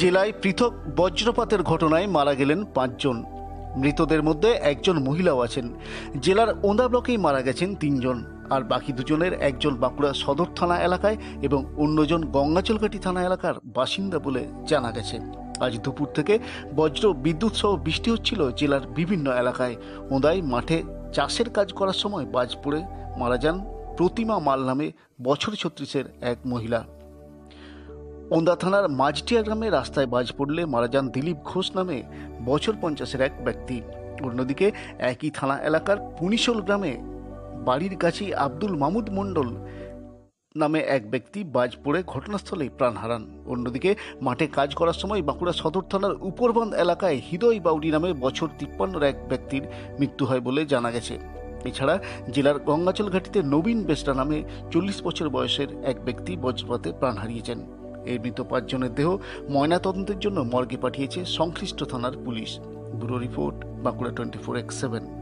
জেলায় পৃথক বজ্রপাতের ঘটনায় মারা গেলেন পাঁচজন। মৃতদের মধ্যে একজন মহিলাও আছেন। জেলার ওন্দা ব্লকেই মারা গেছেন তিনজন। আর বাকি দুজনের একজন বাঁকুড়া সদর থানা এলাকায় এবং অন্যজন গঙ্গাচলঘাটি থানা এলাকার বাসিন্দা বলে জানা গেছে। আজ দুপুর থেকে বজ্র, বিদ্যুৎ সহ বৃষ্টি হচ্ছিল জেলার বিভিন্ন এলাকায়। ওঁদায় মাঠে চাষের কাজ করার সময় বাজ পড়ে মারা যান প্রতিমা মাল নামে বছর ছত্রিশের এক মহিলা। ওন্দা থানার মাঝটিয়া গ্রামে রাস্তায় বাজ পড়লে মারা যান দিলীপ ঘোষ নামে বছর পঞ্চাশের এক ব্যক্তি। অন্যদিকে একই থানা এলাকার পুনিশল গ্রামে বাড়ির কাছেই আব্দুল মামুদ মণ্ডল নামে এক ব্যক্তি বাজ পড়ে ঘটনাস্থলেই প্রাণ হারান। অন্যদিকে মাঠে কাজ করার সময় বাঁকুড়া সদর থানার উপরবান্ধ এলাকায় হৃদয় বাউরি নামে বছর তিপ্পান্নর এক ব্যক্তির মৃত্যু হয় বলে জানা গেছে। এছাড়া জেলার গঙ্গাচল ঘাটিতে নবীন বেসরা নামে চল্লিশ বছর বয়সের এক ব্যক্তি বজ্রপাতে প্রাণ হারিয়েছেন। এই মৃত পাঁচজনের দেহ ময়নাতদন্তের জন্য মর্গে পাঠিয়েছে সংশ্লিষ্ট থানার police. Bureau report Bankura twenty four X seven.